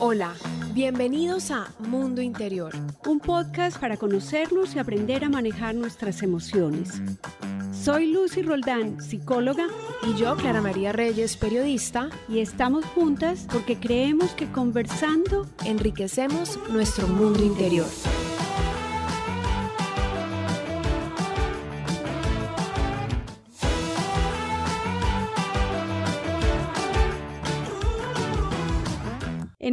Hola, bienvenidos a Mundo Interior. Un podcast para conocernos y aprender a manejar nuestras emociones. Soy Lucy Roldán, psicóloga. Y yo, Clara María Reyes, periodista. Y estamos juntas porque creemos que conversando enriquecemos nuestro mundo interior.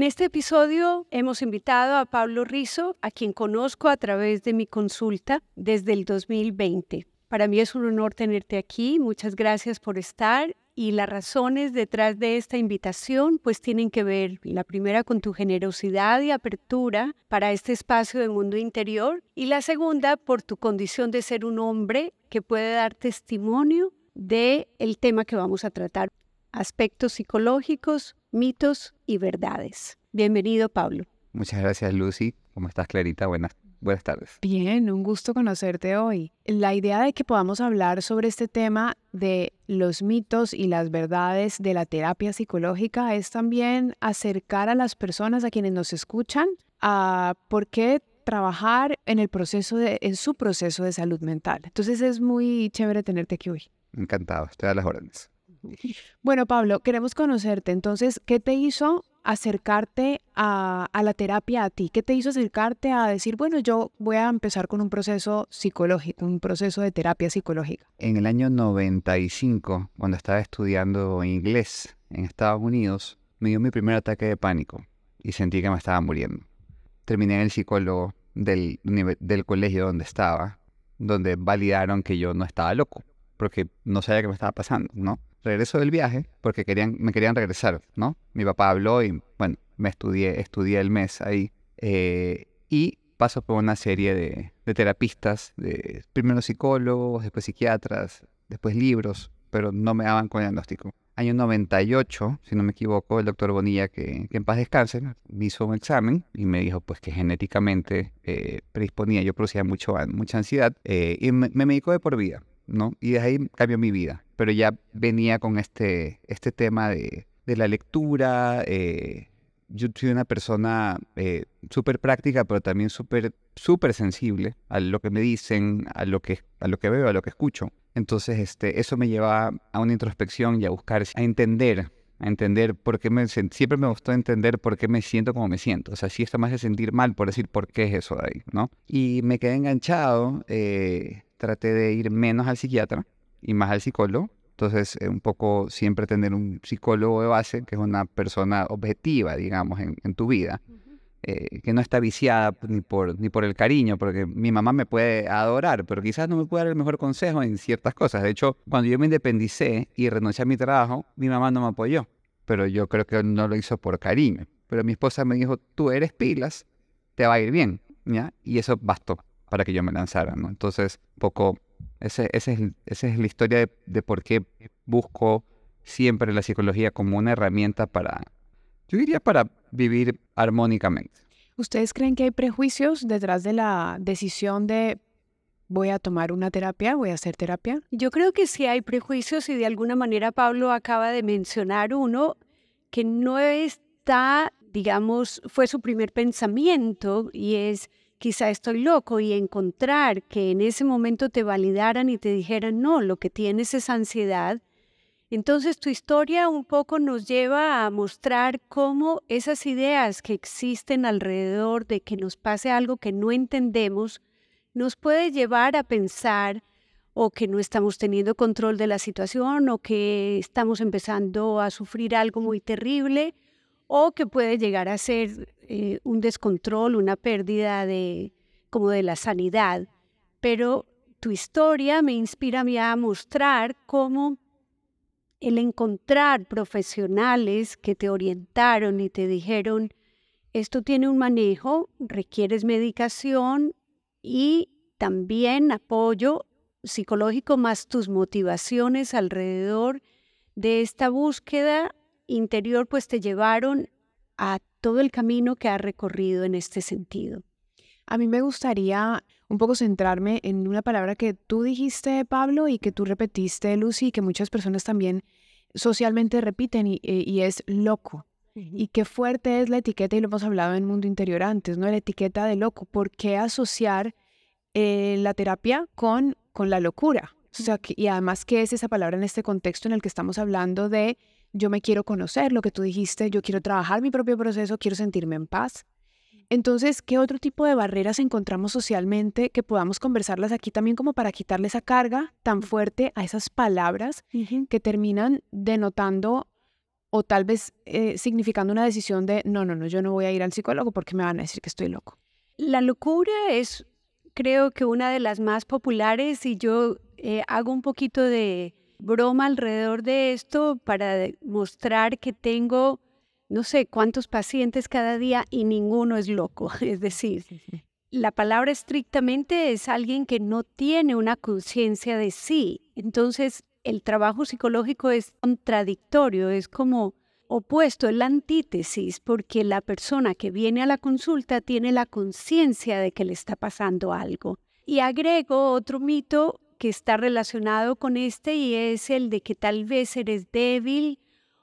En este episodio hemos invitado a Pablo Rizo, a quien conozco a través de mi consulta desde el 2020. Para mí es un honor tenerte aquí. Muchas gracias por estar. Y las razones detrás de esta invitación pues tienen que ver, la primera, con tu generosidad y apertura para este espacio de mundo interior y la segunda, por tu condición de ser un hombre que puede dar testimonio de el tema que vamos a tratar, aspectos psicológicos mitos y verdades. Bienvenido, Pablo. Muchas gracias, Lucy. ¿Cómo estás, Clarita? Buenas, buenas tardes. Bien, un gusto conocerte hoy. La idea de que podamos hablar sobre este tema de los mitos y las verdades de la terapia psicológica es también acercar a las personas a quienes nos escuchan a por qué trabajar en el proceso de, en su proceso de salud mental. Entonces es muy chévere tenerte aquí hoy. Encantado, estoy a las órdenes. Bueno, Pablo, queremos conocerte. Entonces, ¿qué te hizo acercarte a, la terapia a ti? ¿Qué te hizo acercarte a decir, bueno, yo voy a empezar con un proceso psicológico, un proceso de terapia psicológica? En el año 95, cuando estaba estudiando inglés en Estados Unidos, me dio mi primer ataque de pánico y sentí que me estaba muriendo. Terminé en el psicólogo del, del colegio donde estaba, donde validaron que yo no estaba loco, porque no sabía qué me estaba pasando, ¿no? Regreso del viaje porque querían, me querían regresar, ¿no? Mi papá habló y, bueno, me estudié, estudié el mes ahí. Eh, y paso por una serie de, terapistas, de, primero psicólogos, después psiquiatras, después libros, pero no me daban con diagnóstico. Año 98, si no me equivoco, el doctor Bonilla, que, en paz descanse, me hizo un examen y me dijo pues que genéticamente eh, predisponía, yo producía mucho, mucha ansiedad eh, y me, me medicó de por vida. ¿no? Y de ahí cambió mi vida. Pero ya venía con este, este tema de, la lectura. Eh, yo soy una persona eh, súper práctica, pero también súper súper sensible a lo que me dicen, a lo que, a lo que veo, a lo que escucho. Entonces, este, eso me lleva a una introspección y a buscar, a entender, a entender por qué me siempre me gustó entender por qué me siento como me siento. O sea, si esto me hace sentir mal, por decir por qué es eso de ahí, ¿no? Y me quedé enganchado. Eh, traté de ir menos al psiquiatra y más al psicólogo. Entonces, eh, un poco siempre tener un psicólogo de base, que es una persona objetiva, digamos, en, tu vida, eh, que no está viciada ni por, ni por el cariño, porque mi mamá me puede adorar, pero quizás no me puede dar el mejor consejo en ciertas cosas. De hecho, cuando yo me independicé y renuncié a mi trabajo, mi mamá no me apoyó, pero yo creo que no lo hizo por cariño. Pero mi esposa me dijo, tú eres pilas, te va a ir bien, ¿ya? Y eso bastó para que yo me lanzara, ¿no? Entonces, poco, ese, ese es, esa es la historia de, por qué busco siempre la psicología como una herramienta para, yo diría, para vivir armónicamente. ¿Ustedes creen que hay prejuicios detrás de la decisión de voy a tomar una terapia, voy a hacer terapia? Yo creo que sí hay prejuicios y de alguna manera Pablo acaba de mencionar uno que no está, digamos, fue su primer pensamiento y es quizá estoy loco y encontrar que en ese momento te validaran y te dijeran, no, lo que tienes es ansiedad, entonces tu historia un poco nos lleva a mostrar cómo esas ideas que existen alrededor de que nos pase algo que no entendemos, nos puede llevar a pensar o que no estamos teniendo control de la situación o que estamos empezando a sufrir algo muy terrible o que puede llegar a ser eh, un descontrol, una pérdida de como de la sanidad. Pero tu historia me inspira a mí a mostrar cómo el encontrar profesionales que te orientaron y te dijeron, esto tiene un manejo, requieres medicación y también apoyo psicológico más tus motivaciones alrededor de esta búsqueda interior pues te llevaron a todo el camino que has recorrido en este sentido. A mí me gustaría un poco centrarme en una palabra que tú dijiste, Pablo, y que tú repetiste, Lucy, y que muchas personas también socialmente repiten, y, eh, es loco. Y qué fuerte es la etiqueta, y lo hemos hablado en Mundo Interior antes, ¿no? La etiqueta de loco. ¿Por qué asociar eh, la terapia con, con la locura? O sea, y además, ¿qué es esa palabra en este contexto en el que estamos hablando de yo me quiero conocer, lo que tú dijiste, yo quiero trabajar mi propio proceso, quiero sentirme en paz? Entonces, ¿qué otro tipo de barreras encontramos socialmente que podamos conversarlas aquí también como para quitarle esa carga tan fuerte a esas palabras que terminan denotando o tal vez eh, significando una decisión de, no, no, no, yo no voy a ir al psicólogo porque me van a decir que estoy loco? La locura es, creo que una de las más populares y yo eh, hago un poquito de broma alrededor de esto para mostrar que tengo no sé cuántos pacientes cada día y ninguno es loco. Es decir, la palabra estrictamente es alguien que no tiene una conciencia de sí. Entonces, el trabajo psicológico es contradictorio, es como opuesto, es la antítesis, porque la persona que viene a la consulta tiene la conciencia de que le está pasando algo. Y agrego otro mito que está relacionado con este y es el de que tal vez eres débil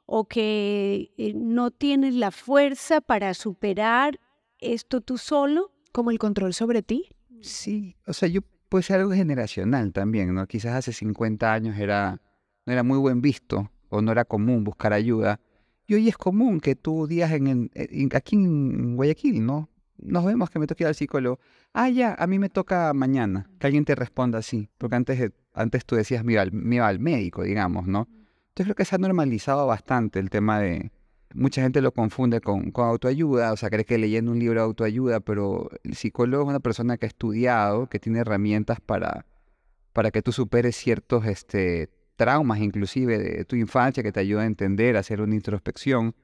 o que eh, no tienes la fuerza para superar esto tú solo? ¿Como el control sobre ti? Sí, o sea, yo puede ser algo generacional también, ¿no? Quizás hace 50 años era, no era muy buen visto o no era común buscar ayuda. Y hoy es común que tú digas en, aquí en Guayaquil, ¿no? Nos vemos que me toque ir al psicólogo. Ah, ya, a mí me toca mañana. Que alguien te responda así. Porque antes, antes tú decías, me iba al médico, digamos, ¿no? Entonces creo que se ha normalizado bastante el tema de... Mucha gente lo confunde con, autoayuda, o sea, cree que leyendo un libro de autoayuda, pero el psicólogo es una persona que ha estudiado, que tiene herramientas para, para que tú superes ciertos este, traumas, inclusive de tu infancia, que te ayuda a entender, a hacer una introspección.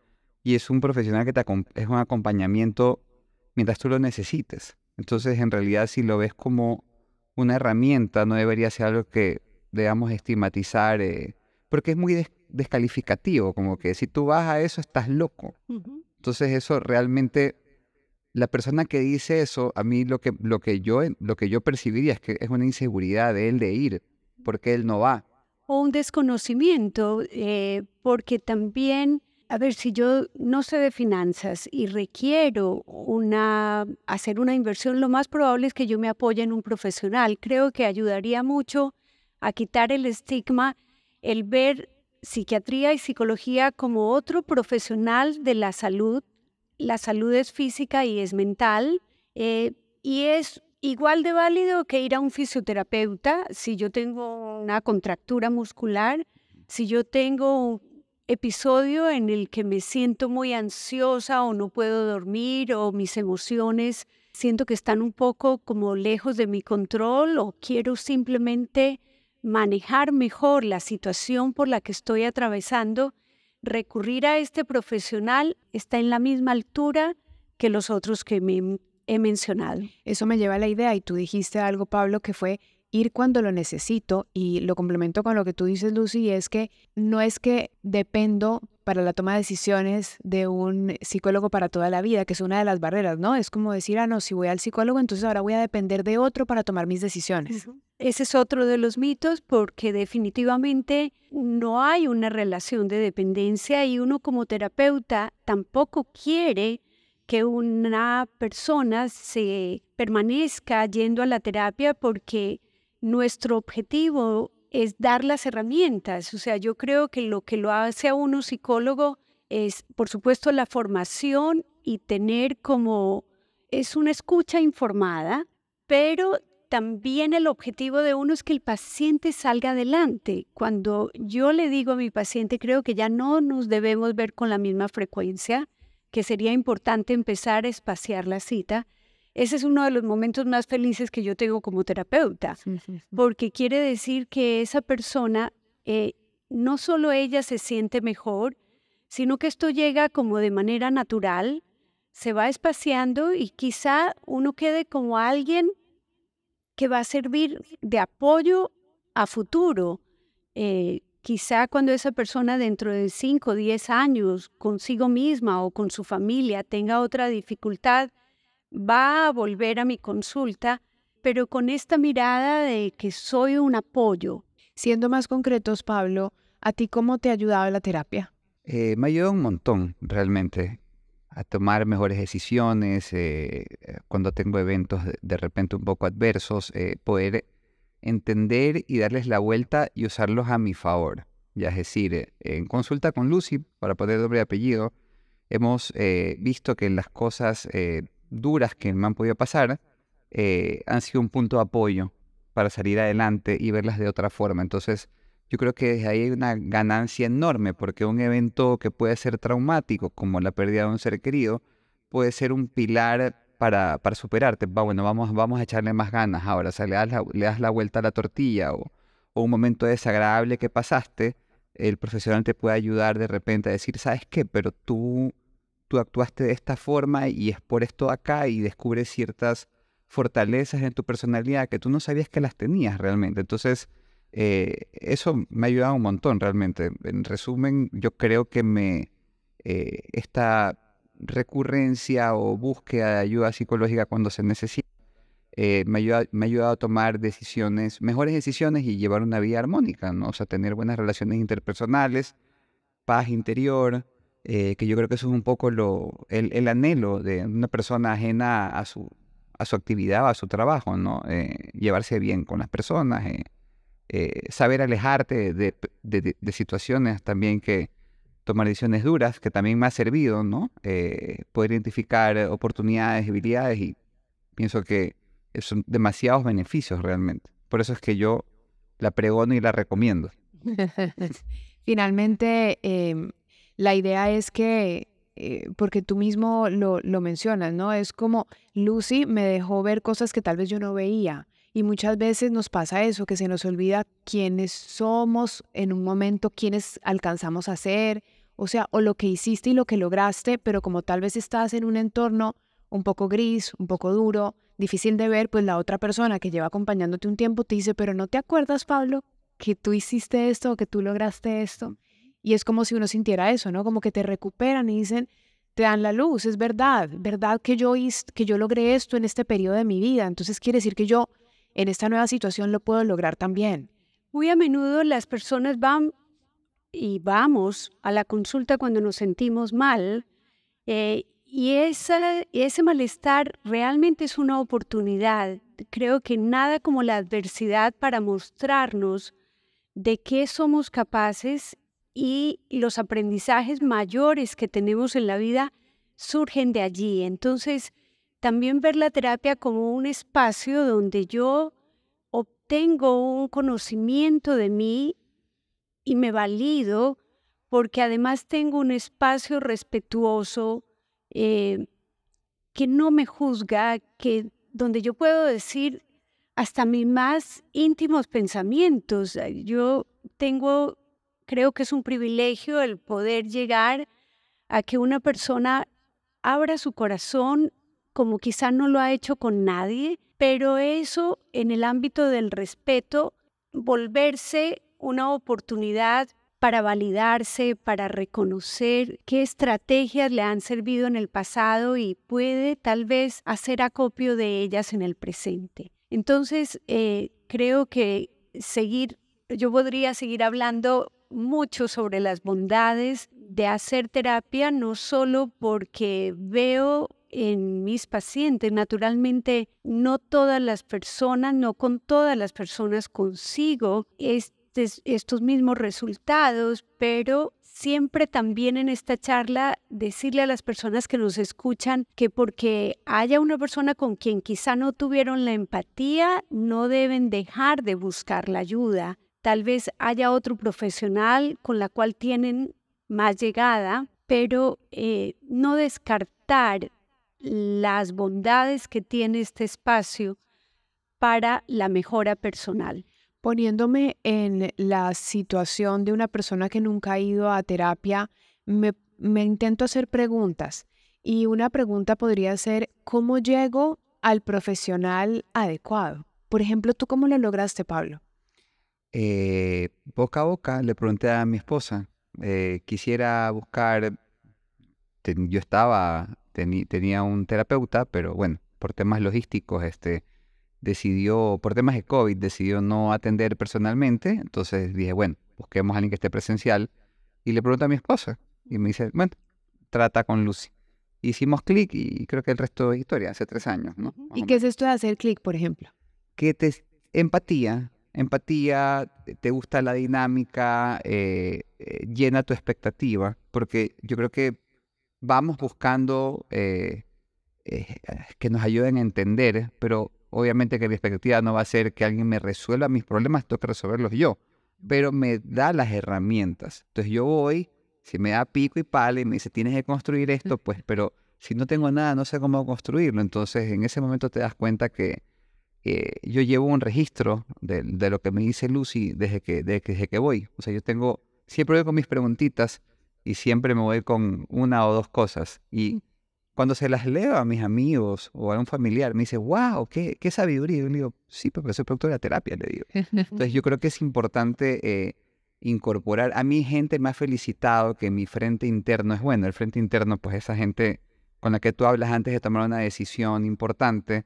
Y es un profesional que te es un acompañamiento mientras tú lo necesites. Entonces, en realidad, si lo ves como una herramienta, no debería ser algo que debamos estigmatizar. Eh, porque es muy descalificativo, como que si tú vas a eso estás loco. Entonces eso realmente, la persona que dice eso, a mí lo que, lo que, yo, lo que yo percibiría es que es una inseguridad de él de ir, porque él no va. O un desconocimiento, eh, porque también, a ver, si yo no sé de finanzas y requiero una, hacer una inversión, lo más probable es que yo me apoye en un profesional. Creo que ayudaría mucho a quitar el estigma el ver psiquiatría y psicología como otro profesional de la salud. La salud es física y es mental eh, y es igual de válido que ir a un fisioterapeuta si yo tengo una contractura muscular, si yo tengo episodio en el que me siento muy ansiosa o no puedo dormir o mis emociones siento que están un poco como lejos de mi control o quiero simplemente manejar mejor la situación por la que estoy atravesando, recurrir a este profesional está en la misma altura que los otros que me he mencionado. Eso me lleva a la idea, y tú dijiste algo, Pablo, que fue ir cuando lo necesito, y lo complemento con lo que tú dices, Lucy, es que no es que dependo para la toma de decisiones de un psicólogo para toda la vida, que es una de las barreras, ¿no? Es como decir, ah, no, si voy al psicólogo, entonces ahora voy a depender de otro para tomar mis decisiones. Ese es otro de los mitos porque definitivamente no hay una relación de dependencia y uno como terapeuta tampoco quiere que una persona se permanezca yendo a la terapia porque nuestro objetivo es dar las herramientas. O sea, yo creo que lo que lo hace a uno psicólogo es, por supuesto, la formación y tener como, es una escucha informada, pero también el objetivo de uno es que el paciente salga adelante. Cuando yo le digo a mi paciente, creo que ya no nos debemos ver con la misma frecuencia, que sería importante empezar a espaciar la cita, ese es uno de los momentos más felices que yo tengo como terapeuta, porque quiere decir que esa persona, eh, no solo ella se siente mejor, sino que esto llega como de manera natural, se va espaciando y quizá uno quede como alguien que va a servir de apoyo a futuro. Eh, quizá cuando esa persona dentro de 5 o 10 años consigo misma o con su familia tenga otra dificultad, va a volver a mi consulta, pero con esta mirada de que soy un apoyo. Siendo más concretos, Pablo, ¿a ti cómo te ha ayudado la terapia? Eh, me ayuda un montón, realmente, a tomar mejores decisiones, eh, eh, cuando tengo eventos de, repente un poco adversos, poder entender y darles la vuelta y usarlos a mi favor. Ya es decir, en consulta con Lucy, para poner doble apellido, hemos visto que las cosas duras que me han podido pasar han sido un punto de apoyo para salir adelante y verlas de otra forma. Entonces, yo creo que desde ahí hay una ganancia enorme, porque un evento que puede ser traumático, como la pérdida de un ser querido, puede ser un pilar para, para superarte. Va, bueno, vamos, vamos a echarle más ganas ahora. O sea, le das la, le das la vuelta a la tortilla o, o, un momento desagradable que pasaste, el profesional te puede ayudar de repente a decir, ¿sabes qué? Pero tú, actuaste de esta forma y es por esto acá y descubres ciertas fortalezas en tu personalidad que tú no sabías que las tenías realmente. Entonces, eh, eso me ha ayudado un montón realmente. En resumen, yo creo que me eh, esta recurrencia o búsqueda de ayuda psicológica cuando se necesita eh, me, me ha ayudado a tomar decisiones, mejores decisiones y llevar una vida armónica, ¿no? O sea, tener buenas relaciones interpersonales, paz interior, que yo creo que eso es un poco lo, el, el anhelo de una persona ajena a su, a su actividad a su trabajo, ¿no? llevarse bien con las personas, eh, saber alejarte de, situaciones también que tomar decisiones duras, que también me ha servido, ¿no? Eh, poder identificar oportunidades, debilidades y pienso que son demasiados beneficios realmente. Por eso es que yo la pregono y la recomiendo. Finalmente, em, la idea es que, eh, porque tú mismo lo, lo mencionas, ¿no? Es como Lucy me dejó ver cosas que tal vez yo no veía y muchas veces nos pasa eso, que se nos olvida quiénes somos en un momento, quiénes alcanzamos a ser, o sea, o lo que hiciste y lo que lograste, pero como tal vez estás en un entorno un poco gris, un poco duro, difícil de ver, pues la otra persona que lleva acompañándote un tiempo te dice, pero no te acuerdas, Pablo, que tú hiciste esto o que tú lograste esto. Y es como si uno sintiera eso, ¿no? Como que te recuperan y dicen, te dan la luz, es verdad, verdad que yo, que yo logré esto en este periodo de mi vida. Entonces quiere decir que yo en esta nueva situación lo puedo lograr también. Muy a menudo las personas van y vamos a la consulta cuando nos sentimos mal eh, y ese malestar realmente es una oportunidad. Creo que nada como la adversidad para mostrarnos de qué somos capaces y los aprendizajes mayores que tenemos en la vida surgen de allí. Entonces, también ver la terapia como un espacio donde yo obtengo un conocimiento de mí y me valido porque además tengo un espacio respetuoso eh, que no me juzga, que donde yo puedo decir hasta mis más íntimos pensamientos. Yo tengo, creo que es un privilegio el poder llegar a que una persona abra su corazón como quizá no lo ha hecho con nadie, pero eso en el ámbito del respeto, volverse una oportunidad para validarse, para reconocer qué estrategias le han servido en el pasado y puede tal vez hacer acopio de ellas en el presente. Entonces, eh, creo que seguir, yo podría seguir hablando mucho sobre las bondades de hacer terapia, no solo porque veo en mis pacientes. Naturalmente, no todas las personas, no con todas las personas consigo estos mismos resultados, pero siempre también en esta charla decirle a las personas que nos escuchan que porque haya una persona con quien quizá no tuvieron la empatía, no deben dejar de buscar la ayuda. Tal vez haya otro profesional con la cual tienen más llegada, pero eh, no descartar las bondades que tiene este espacio para la mejora personal. Poniéndome en la situación de una persona que nunca ha ido a terapia, me, intento hacer preguntas. Y una pregunta podría ser, ¿cómo llego al profesional adecuado? Por ejemplo, ¿tú cómo lo lograste, Pablo? Eh, boca a boca le pregunté a mi esposa, eh, quisiera buscar, yo estaba tenía un terapeuta, pero bueno, por temas logísticos, este, decidió, por temas de COVID, decidió no atender personalmente. Entonces dije, bueno, busquemos a alguien que esté presencial. Y le pregunté a mi esposa, Y me dice, bueno, trata con Lucy. Hicimos clic y creo que el resto es historia, hace tres años, ¿no? ¿Y qué es esto de hacer clic, por ejemplo? Que te empatía, empatía, te gusta la dinámica, eh, eh, llena tu expectativa, porque yo creo que vamos buscando eh, que nos ayuden a entender, pero obviamente que mi expectativa no va a ser que alguien me resuelva mis problemas, tengo que resolverlos yo, pero me da las herramientas. Entonces yo voy, si me da pico y pala y me dice, tienes que construir esto, pues, pero si no tengo nada, no sé cómo construirlo. Entonces en ese momento te das cuenta que eh, yo llevo un registro de, lo que me dice Lucy desde que, desde que voy. O sea, yo tengo, siempre voy con mis preguntitas y siempre me voy con una o dos cosas. Y cuando se las leo a mis amigos o a un familiar, me dice, wow, qué, qué sabiduría. yo le digo, sí, porque soy productor de la terapia, le digo. Entonces yo creo que es importante eh, incorporar. A mí gente me ha felicitado que mi frente interno es bueno. El frente interno, pues esa gente con la que tú hablas antes de tomar una decisión importante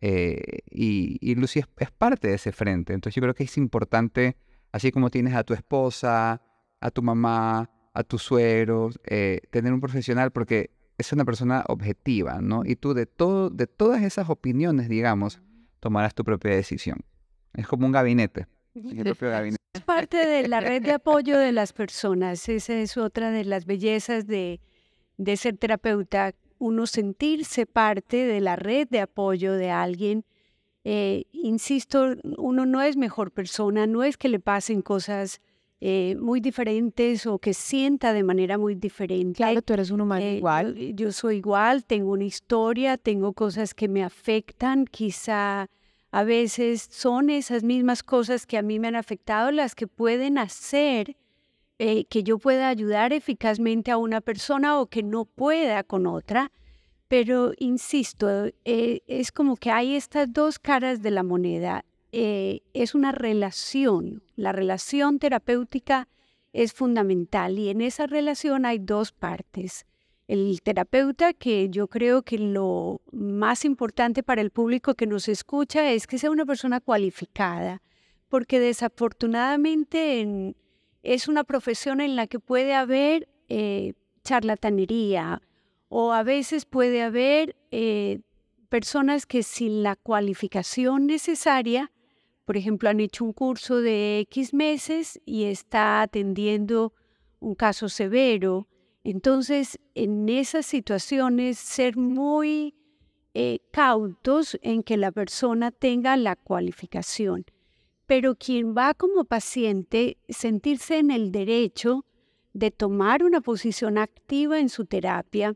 eh, y, Lucy es, parte de ese frente. Entonces yo creo que es importante, así como tienes a tu esposa, a tu mamá, a tus suegros, eh, tener un profesional porque es una persona objetiva, ¿no? Y tú de, todo, de todas esas opiniones, digamos, tomarás tu propia decisión. Es como un gabinete. Es parte de la red de apoyo de las personas. Esa es otra de las bellezas de, de ser terapeuta uno sentirse parte de la red de apoyo de alguien. Eh, insisto, uno no es mejor persona, no es que le pasen cosas eh, muy diferentes o que sienta de manera muy diferente. Claro, tú eres un humano eh, igual. Yo, soy igual, tengo una historia, tengo cosas que me afectan, quizá a veces son esas mismas cosas que a mí me han afectado las que pueden hacer eh, que yo pueda ayudar eficazmente a una persona o que no pueda con otra. Pero, insisto, eh, es como que hay estas dos caras de la moneda. Eh, es una relación. La relación terapéutica es fundamental y en esa relación hay dos partes. El terapeuta, que yo creo que lo más importante para el público que nos escucha es que sea una persona cualificada, porque desafortunadamente en, es una profesión en la que puede haber eh, charlatanería o a veces puede haber eh, personas que sin la cualificación necesaria, por ejemplo, han hecho un curso de X meses y está atendiendo un caso severo. Entonces, en esas situaciones, ser muy eh, cautos en que la persona tenga la cualificación pero quien va como paciente, sentirse en el derecho de tomar una posición activa en su terapia,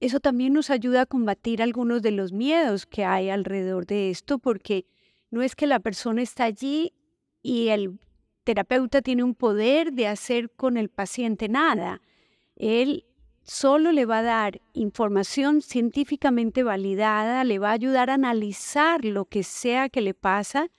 eso también nos ayuda a combatir algunos de los miedos que hay alrededor de esto, porque no es que la persona está allí y el terapeuta tiene un poder de hacer con el paciente nada. Él solo le va a dar información científicamente validada, le va a ayudar a analizar lo que sea que le pasa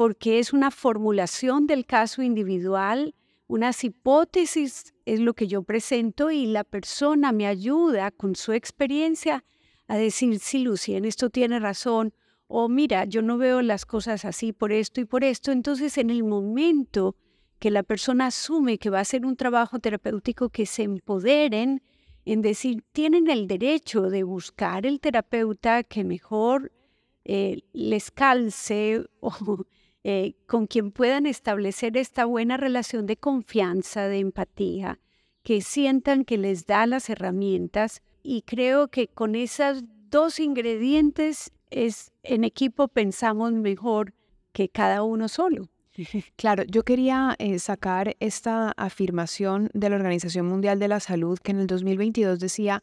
porque es una formulación del caso individual, unas hipótesis es lo que yo presento y la persona me ayuda con su experiencia a decir, sí, Lucy, en esto tiene razón, o mira, yo no veo las cosas así por esto y por esto. Entonces, en el momento que la persona asume que va a ser un trabajo terapéutico, que se empoderen en decir, tienen el derecho de buscar el terapeuta que mejor eh, les calce o eh, con quien puedan establecer esta buena relación de confianza, de empatía, que sientan que les da las herramientas y creo que con esos dos ingredientes es en equipo pensamos mejor que cada uno solo. Claro, yo quería eh, sacar esta afirmación de la Organización Mundial de la Salud que en el 2022 decía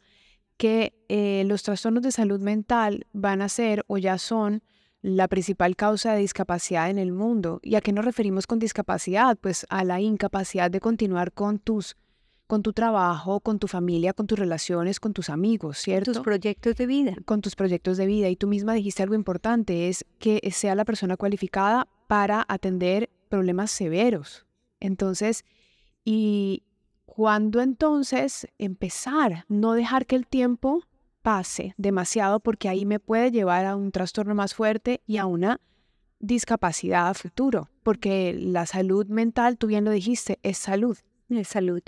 que eh, los trastornos de salud mental van a ser o ya son la principal causa de discapacidad en el mundo. ¿Y a qué nos referimos con discapacidad? Pues a la incapacidad de continuar con tus con tu trabajo, con tu familia, con tus relaciones, con tus amigos, ¿cierto? Tus proyectos de vida. Con tus proyectos de vida. Y tú misma dijiste algo importante, es que sea la persona cualificada para atender problemas severos. Entonces, ¿y cuándo entonces empezar? No dejar que el tiempo pase demasiado porque ahí me puede llevar a un trastorno más fuerte y a una discapacidad a futuro, porque la salud mental, tú bien lo dijiste, es salud. Es salud.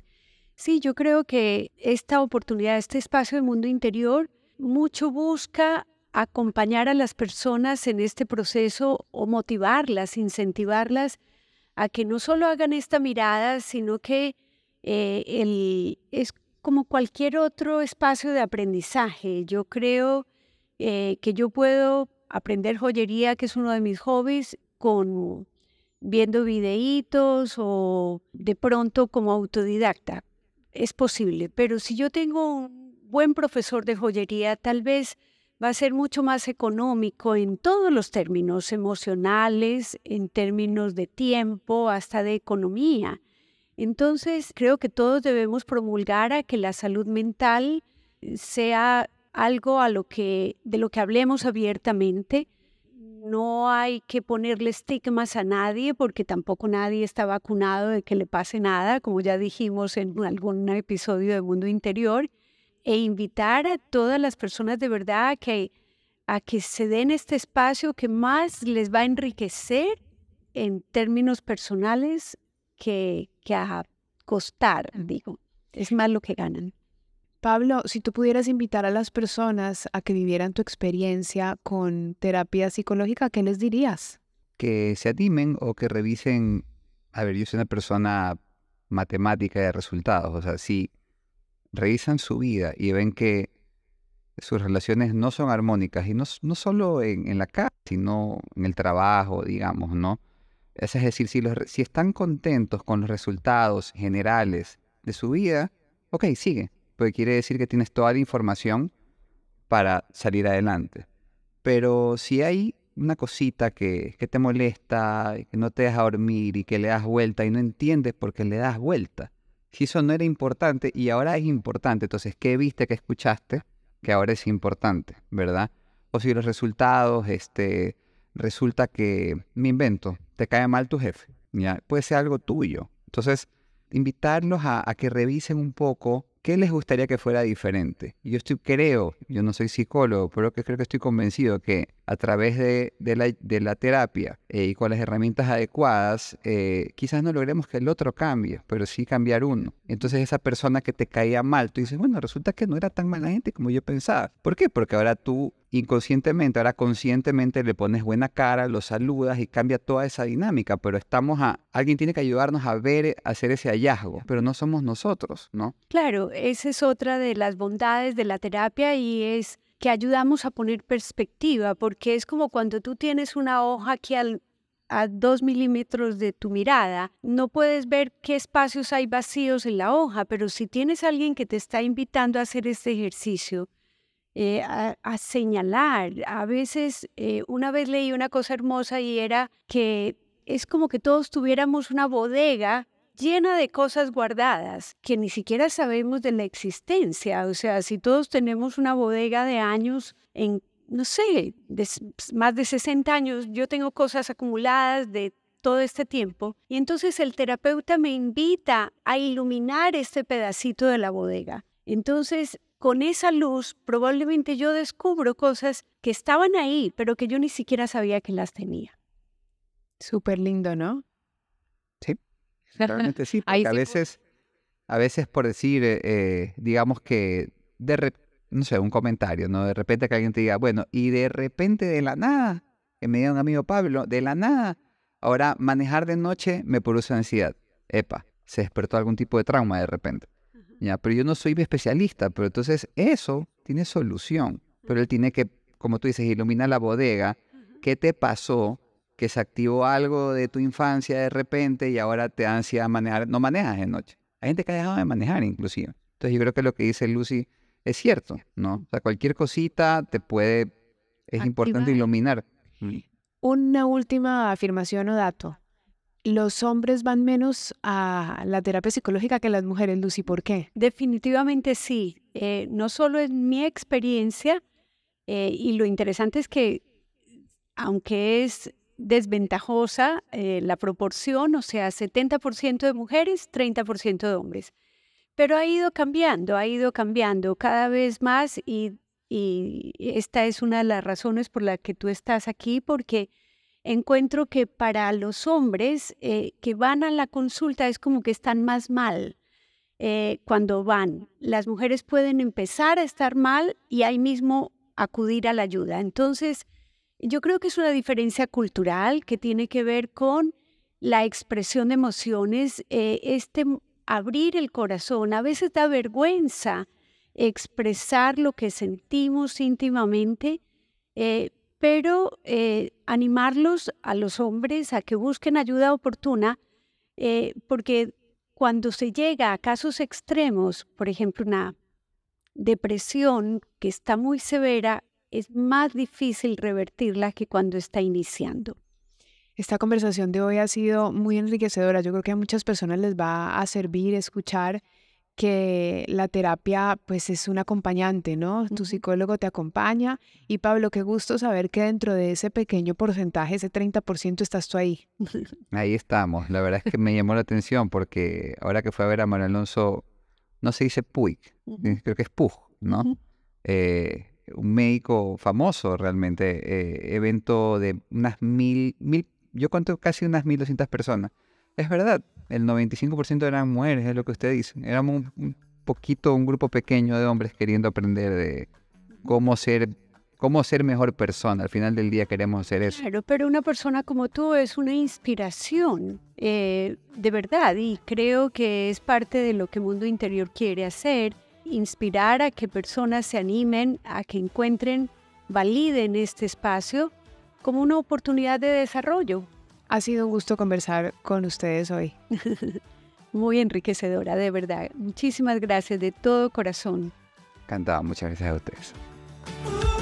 Sí, yo creo que esta oportunidad, este espacio de mundo interior, mucho busca acompañar a las personas en este proceso o motivarlas, incentivarlas a que no solo hagan esta mirada, sino que eh, el, es como cualquier otro espacio de aprendizaje. Yo creo eh, que yo puedo aprender joyería, que es uno de mis hobbies, con viendo videitos o de pronto como autodidacta. Es posible, pero si yo tengo un buen profesor de joyería, tal vez va a ser mucho más económico en todos los términos emocionales, en términos de tiempo, hasta de economía. Entonces, creo que todos debemos promulgar a que la salud mental sea algo de lo que hablemos abiertamente. No hay que ponerle estigmas a nadie porque tampoco nadie está vacunado de que le pase nada, como ya dijimos en algún episodio de Mundo Interior, e invitar a todas las personas de verdad a que, a que se den este espacio que más les va a enriquecer en términos personales que, que a costar, digo. Es más lo que ganan. Pablo, si tú pudieras invitar a las personas a que vivieran tu experiencia con terapia psicológica, ¿qué les dirías? Que se animen o que revisen. A ver, yo soy una persona matemática de resultados. O sea, si revisan su vida y ven que sus relaciones no son armónicas, y no, no solo en, en la casa, sino en el trabajo, digamos, ¿no? Es decir, si, están contentos con los resultados generales de su vida, ok, sigue, porque quiere decir que tienes toda la información para salir adelante. Pero si hay una cosita que, te molesta, que no te deja dormir y que le das vuelta y no entiendes por qué le das vuelta, si eso no era importante y ahora es importante, entonces, ¿qué viste que escuchaste que ahora es importante, verdad? O si los resultados, este, resulta que, me invento, te cae mal tu jefe, ¿ya? Puede ser algo tuyo. Entonces, invitarlos a, que revisen un poco ¿Qué les gustaría que fuera diferente? Yo creo, yo no soy psicólogo, pero creo que estoy convencido que a través de, de, la, terapia eh, y con las herramientas adecuadas, eh, quizás no logremos que el otro cambie, pero sí cambiar uno. Entonces esa persona que te caía mal, tú dices, bueno, resulta que no era tan mala gente como yo pensaba. ¿Por qué? Porque ahora tú inconscientemente, ahora conscientemente le pones buena cara, lo saludas y cambia toda esa dinámica, pero estamos a, alguien tiene que ayudarnos a ver, a hacer ese hallazgo, pero no somos nosotros, ¿no? Claro, esa es otra de las bondades de la terapia y es que ayudamos a poner perspectiva, porque es como cuando tú tienes una hoja aquí a dos milímetros de tu mirada, no puedes ver qué espacios hay vacíos en la hoja, pero si tienes alguien que te está invitando a hacer este ejercicio, eh, a, señalar. A veces, eh, una vez leí una cosa hermosa y era que es como que todos tuviéramos una bodega llena de cosas guardadas que ni siquiera sabemos de la existencia. O sea, si todos tenemos una bodega de años en, no sé, más de 60 años, yo tengo cosas acumuladas de todo este tiempo. Y entonces el terapeuta me invita a iluminar este pedacito de la bodega. Entonces, con esa luz probablemente yo descubro cosas que estaban ahí, pero que yo ni siquiera sabía que las tenía. Súper lindo, ¿no? Realmente sí. Porque a veces, a veces por decir, eh, eh, digamos que de no sé, un comentario, ¿no? De repente que alguien te diga, bueno, y de repente de la nada, que me diga un amigo Pablo, de la nada, ahora manejar de noche me produce ansiedad. Epa, se despertó algún tipo de trauma de repente. Ya, pero yo no soy especialista, pero entonces eso tiene solución. Pero él tiene que, como tú dices, iluminar la bodega. ¿Qué te pasó? Que se activó algo de tu infancia de repente y ahora te da ansiedad manejar. No manejas de noche. Hay gente que ha dejado de manejar inclusive. Entonces yo creo que lo que dice Lucy es cierto, ¿no? O sea, cualquier cosita te puede, es importante iluminar. Una última afirmación o dato los hombres van menos a la terapia psicológica que las mujeres, Lucy. ¿Por qué? Definitivamente sí. Eh, no solo es mi experiencia, eh, y lo interesante es que, aunque es desventajosa eh, la proporción, o sea, 70% de mujeres, 30% de hombres. Pero ha ido cambiando, ha ido cambiando cada vez más y, esta es una de las razones por la que tú estás aquí, porque encuentro que para los hombres eh, que van a la consulta es como que están más mal. eh, cuando van. Las mujeres pueden empezar a estar mal y ahí mismo acudir a la ayuda. Entonces, yo creo que es una diferencia cultural que tiene que ver con la expresión de emociones, eh, este abrir el corazón. A veces da vergüenza expresar lo que sentimos íntimamente, eh, pero eh, animarlos a los hombres a que busquen ayuda oportuna, porque cuando se llega a casos extremos, por ejemplo, una depresión que está muy severa, es más difícil revertirla que cuando está iniciando. Esta conversación de hoy ha sido muy enriquecedora. Yo creo que a muchas personas les va a servir escuchar que la terapia pues es un acompañante, ¿no? Tu psicólogo te acompaña y Pablo, qué gusto saber que dentro de ese pequeño porcentaje, ese 30% estás tú ahí. Ahí estamos. La verdad es que me llamó la atención porque ahora que fue a ver a Manuel Alonso, no se dice Puig, creo que es Pug, ¿no? Un médico famoso realmente, eh, evento de unas mil, mil, yo cuento casi unas mil doscientas personas. Es verdad, el 95% eran mujeres, es lo que usted dice. Éramos un, poquito, un grupo pequeño de hombres queriendo aprender de cómo ser cómo ser mejor persona. Al final del día queremos ser eso. Claro, pero una persona como tú es una inspiración, eh, de verdad, y creo que es parte de lo que Mundo Interior quiere hacer inspirar a que personas se animen, a que encuentren, validen este espacio como una oportunidad de desarrollo. Ha sido un gusto conversar con ustedes hoy. Muy enriquecedora, de verdad. Muchísimas gracias de todo corazón. Encantado, muchas gracias a ustedes.